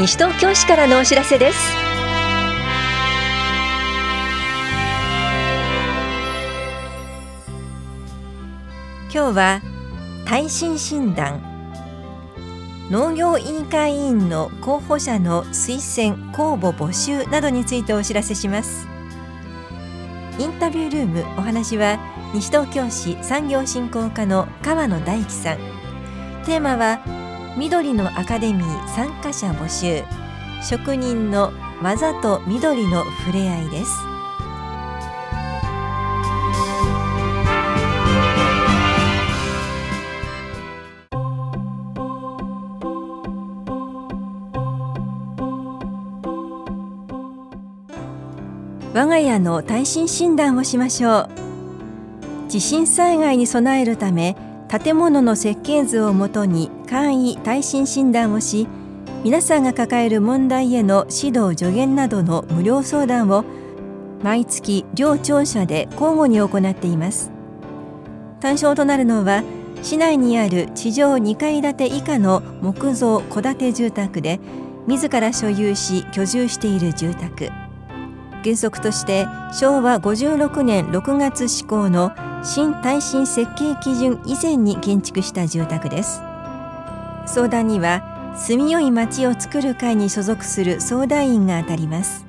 西東京市からのお知らせです。今日は耐震診断。農業委員会委員の候補者の推薦公募募集などについてお知らせします。インタビュールームお話は西東京市産業振興課の川野大樹さん。テーマは緑のアカデミー参加者募集。職人の技と緑の触れ合いです。我が家の耐震診断をしましょう。地震災害に備えるため建物の設計図をもとに簡易耐震診断をし皆さんが抱える問題への指導助言などの無料相談を毎月両庁舎で交互に行っています。対象となるのは市内にある地上2階建て以下の木造戸建て住宅で自ら所有し居住している住宅。原則として昭和56年6月施行の新耐震設計基準以前に建築した住宅です。相談には住みよい町を作る会に所属する相談員が当たります。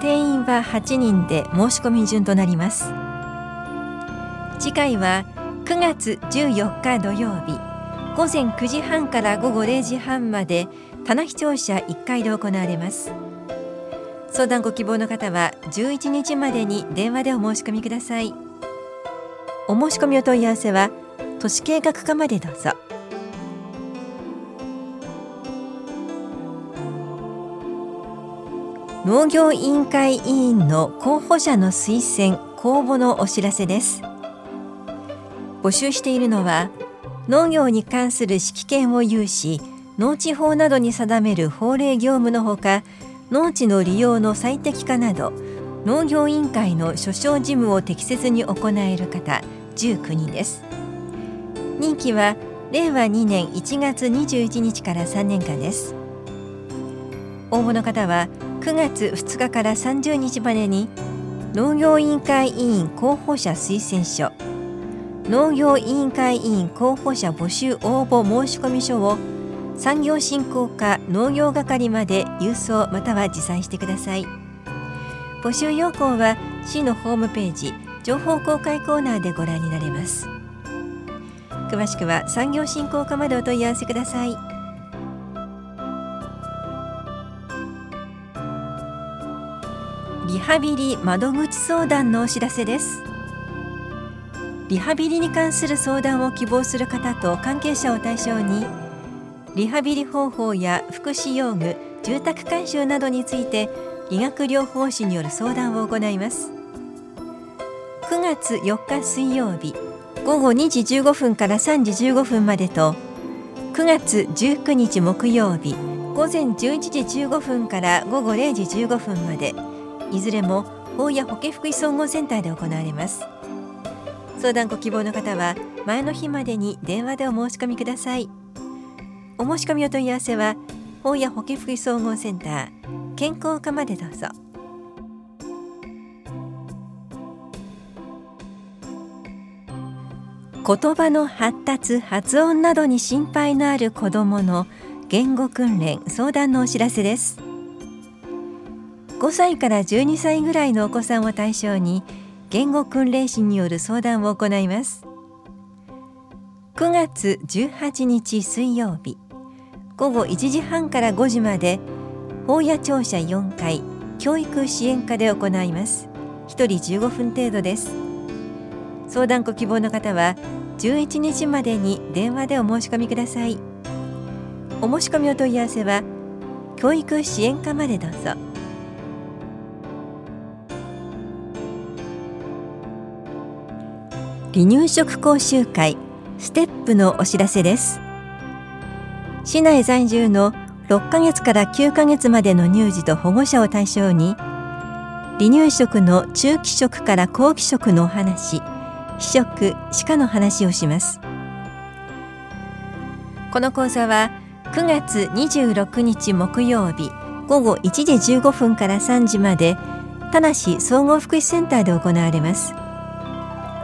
定員は8人で申し込み順となります。次回は9月14日土曜日午前9時半から午後0時半まで棚視聴者1階で行われます。相談ご希望の方は11日までに電話でお申し込みください。お申し込みお問い合わせは都市計画課までどうぞ。農業委員会委員の候補者の推薦公募のお知らせです。募集しているのは農業に関する指揮権を有し農地法などに定める法令業務のほか農地の利用の最適化など農業委員会の所掌事務を適切に行える方19人です。任期は令和2年1月21日から3年間です。応募の方は9月2日から30日までに農業委員会委員候補者推薦書農業委員会委員候補者募集応募申込書を産業振興課農業係まで郵送または持参してください。募集要項は市のホームページ情報公開コーナーでご覧になれます。詳しくは産業振興課までお問い合わせください。ハビリ窓口相談のお知らせです。リハビリに関する相談を希望する方と関係者を対象にリハビリ方法や福祉用具住宅改修などについて理学療法士による相談を行います。9月4日水曜日午後2時15分から3時15分までと9月19日木曜日午前11時15分から午後0時15分までいずれも法や保健福祉総合センターで行われます。相談ご希望の方は前の日までに電話でお申し込みください。お申し込みお問い合わせは法や保健福祉総合センター健康課までどうぞ。言葉の発達発音などに心配のある子どもの言語訓練相談のお知らせです。5歳から12歳ぐらいのお子さんを対象に言語訓練士による相談を行います。9月18日水曜日午後1時半から5時まで法屋庁舎4階教育支援課で行います。1人15分程度です。相談ご希望の方は11日までに電話でお申し込みください。お申し込みお問い合わせは教育支援課までどうぞ。離乳食講習会ステップのお知らせです。市内在住の6ヶ月から9ヶ月までの乳児と保護者を対象に離乳食の中期食から後期食のお話非食歯科の話をします。この講座は9月26日木曜日午後1時15分から3時まで田梨総合福祉センターで行われます。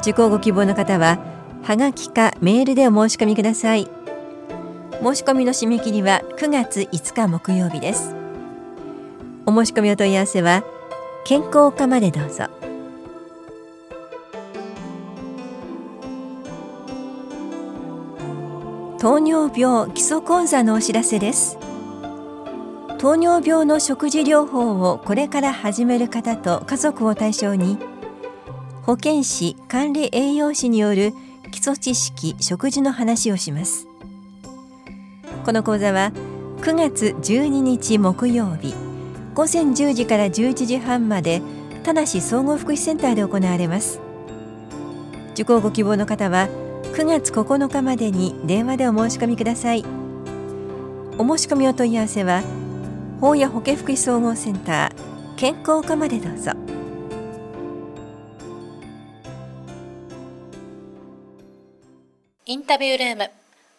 受講ご希望の方ははがきかメールでお申し込みください。申し込みの締め切りは9月5日木曜日です。お申し込みお問い合わせは健康課までどうぞ。糖尿病基礎講座のお知らせです。糖尿病の食事療法をこれから始める方と家族を対象に保健師管理栄養士による基礎知識食事の話をします。この講座は9月12日木曜日午前10時から11時半まで田梨総合福祉センターで行われます。受講ご希望の方は9月9日までに電話でお申し込みください。お申し込みお問い合わせは法や保健福祉総合センター健康課までどうぞ。インタビュールーム。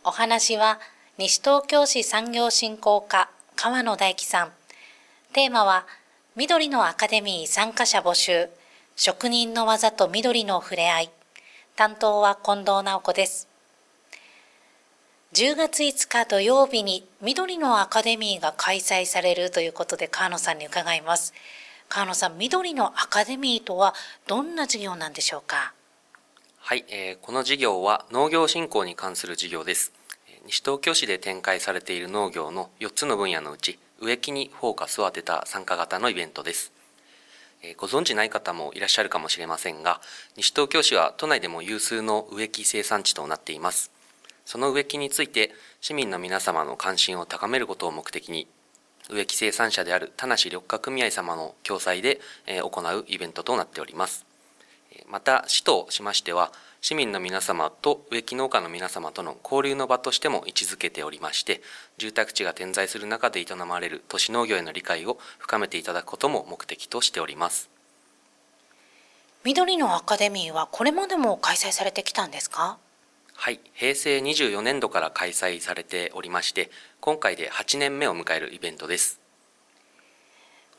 お話は西東京市産業振興課川野大樹さん。テーマは緑のアカデミー参加者募集。職人の技と緑の触れ合い。担当は近藤直子です。10月5日土曜日に緑のアカデミーが開催されるということで川野さんに伺います。川野さん緑のアカデミーとはどんな授業なんでしょうか？はい、えー、この授業は農業振興に関する授業です。西東京市で展開されている農業の4つの分野のうち、植木にフォーカスを当てた参加型のイベントです。えー、ご存知ない方もいらっしゃるかもしれませんが、西東京市は都内でも有数の植木生産地となっています。その植木について市民の皆様の関心を高めることを目的に、植木生産者である田無緑化組合様の共催でえ行うイベントとなっております。また市としましては市民の皆様と植木農家の皆様との交流の場としても位置づけておりまして住宅地が点在する中で営まれる都市農業への理解を深めていただくことも目的としております。緑のアカデミーはこれまでも開催されてきたんですか？はい平成24年度から開催されておりまして今回で8年目を迎えるイベントです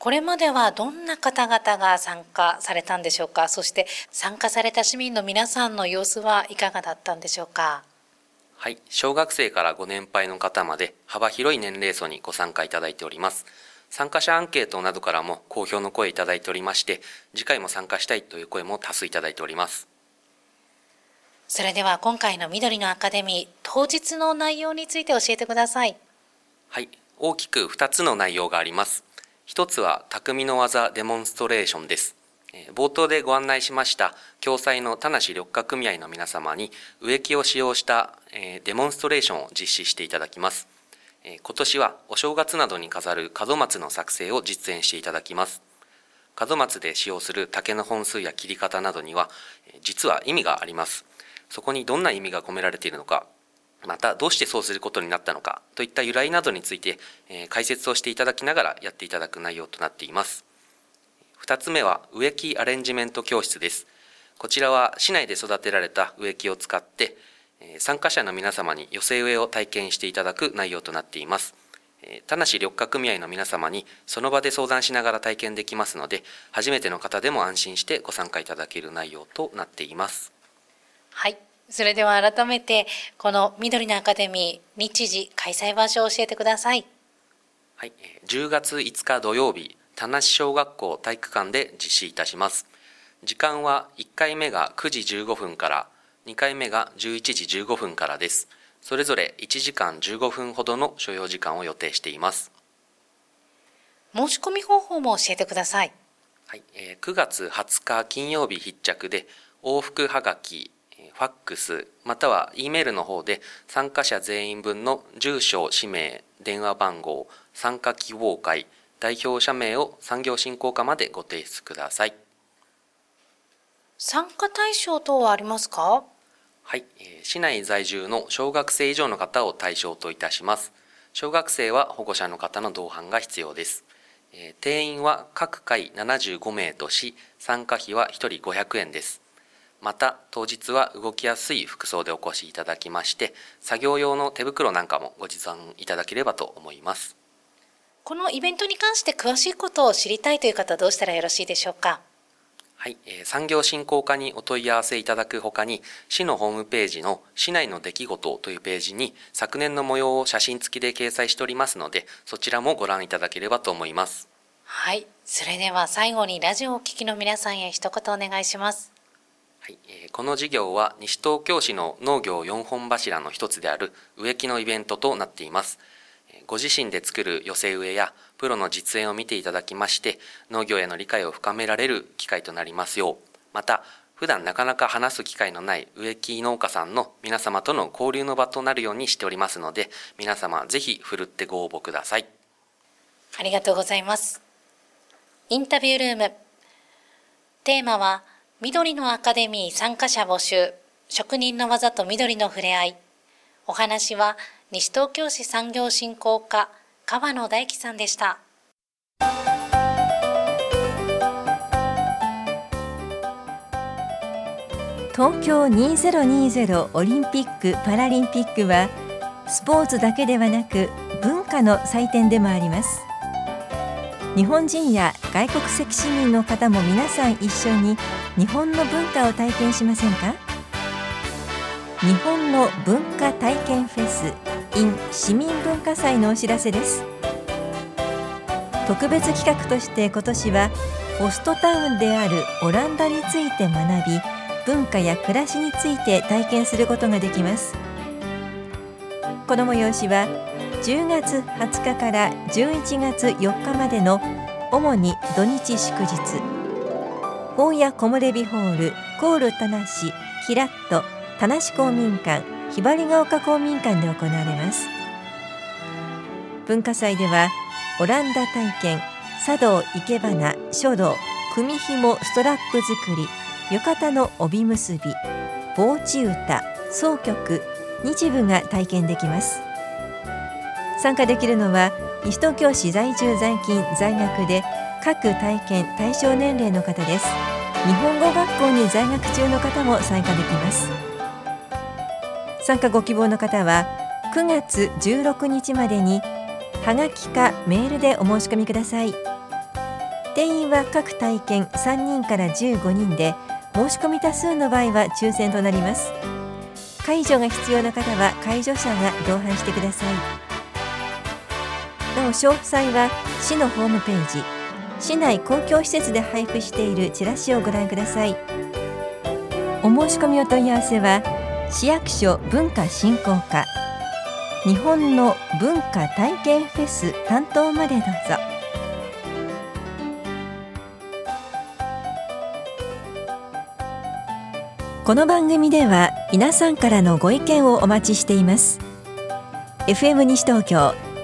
これまではどんな方々が参加されたんでしょうか？そして参加された市民の皆さんの様子はいかがだったんでしょうか？はい小学生からご年配の方まで幅広い年齢層にご参加いただいております。参加者アンケートなどからも好評の声いただいておりまして次回も参加したいという声も多数いただいております。それでは今回の緑のアカデミー当日の内容について教えてください。はい大きく2つの内容があります一つは匠の技デモンストレーションです。冒頭でご案内しました共催の田無緑化組合の皆様に植木を使用したデモンストレーションを実施していただきます。今年はお正月などに飾る門松の作成を実演していただきます。門松で使用する竹の本数や切り方などには実は意味があります。そこにどんな意味が込められているのかまたどうしてそうすることになったのかといった由来などについて、え解説をしていただきながらやっていただく内容となっています。2つ目は植木アレンジメント教室です。こちらは市内で育てられた植木を使ってえ参加者の皆様に寄せ植えを体験していただく内容となっています。田無緑化組合の皆様にその場で相談しながら体験できますので初めての方でも安心してご参加いただける内容となっています。はい。それでは改めてこの緑のアカデミー日時開催場所を教えてください。はい10月5日土曜日田無小学校体育館で実施いたします。時間は1回目が9時15分から2回目が11時15分からです。それぞれ1時間15分ほどの所要時間を予定しています。申し込み方法も教えてください。はい、9月20日金曜日必着で往復はがきファックスまたは E メールの方で参加者全員分の住所、氏名、電話番号、参加希望会、代表者名を産業振興課までご提出ください。参加対象等はありますか？はい、市内在住の小学生以上の方を対象といたします。小学生は保護者の方の同伴が必要です。定員は各回75名とし、参加費は1人500円です。また当日は動きやすい服装でお越しいただきまして作業用の手袋なんかもご持参いただければと思います。このイベントに関して詳しいことを知りたいという方はどうしたらよろしいでしょうか？はい、えー、産業振興課にお問い合わせいただくほかに市のホームページの市内の出来事というページに昨年の模様を写真付きで掲載しておりますのでそちらもご覧いただければと思います。はいそれでは最後にラジオをお聞きの皆さんへ一言お願いしますはい、え、この事業は西東京市の農業4本柱の一つである植木のイベントとなっています。ご自身で作る寄せ植えやプロの実演を見ていただきまして農業への理解を深められる機会となりますよう。また普段なかなか話す機会のない植木農家さんの皆様との交流の場となるようにしておりますので皆様ぜひふるってご応募ください。ありがとうございます。インタビュールーム。テーマは緑のアカデミー参加者募集職人の技と緑の触れ合い。お話は西東京市産業振興課川野大樹さんでした。東京2020オリンピック・パラリンピックはスポーツだけではなく文化の祭典でもあります。日本人や外国籍市民の方も皆さん一緒に日本の文化を体験しませんか？日本の文化体験フェス in 市民文化祭のお知らせです。特別企画として今年はホストタウンであるオランダについて学び文化や暮らしについて体験することができます。この催しは10月20日から11月4日までの主に土日祝日。大谷木漏れ日ホールコール田無キラット田無公民館ひばりが丘公民館で行われます。文化祭ではオランダ体験茶道生け花書道組紐ストラップ作り浴衣の帯結び防地歌総曲日舞が体験できます。参加できるのは西東京市在住在勤在学で各体験対象年齢の方です。日本語学校に在学中の方も参加できます。参加ご希望の方は9月16日までにはがきかメールでお申し込みください。定員は各体験3人から15人で申し込み多数の場合は抽選となります。介助が必要な方は介助者が同伴してください。なお詳細は市のホームページ市内公共施設で配布しているチラシをご覧ください。お申し込みお問い合わせは市役所文化振興課日本の文化体験フェス担当までどうぞ。この番組では皆さんからのご意見をお待ちしています。FM 西東京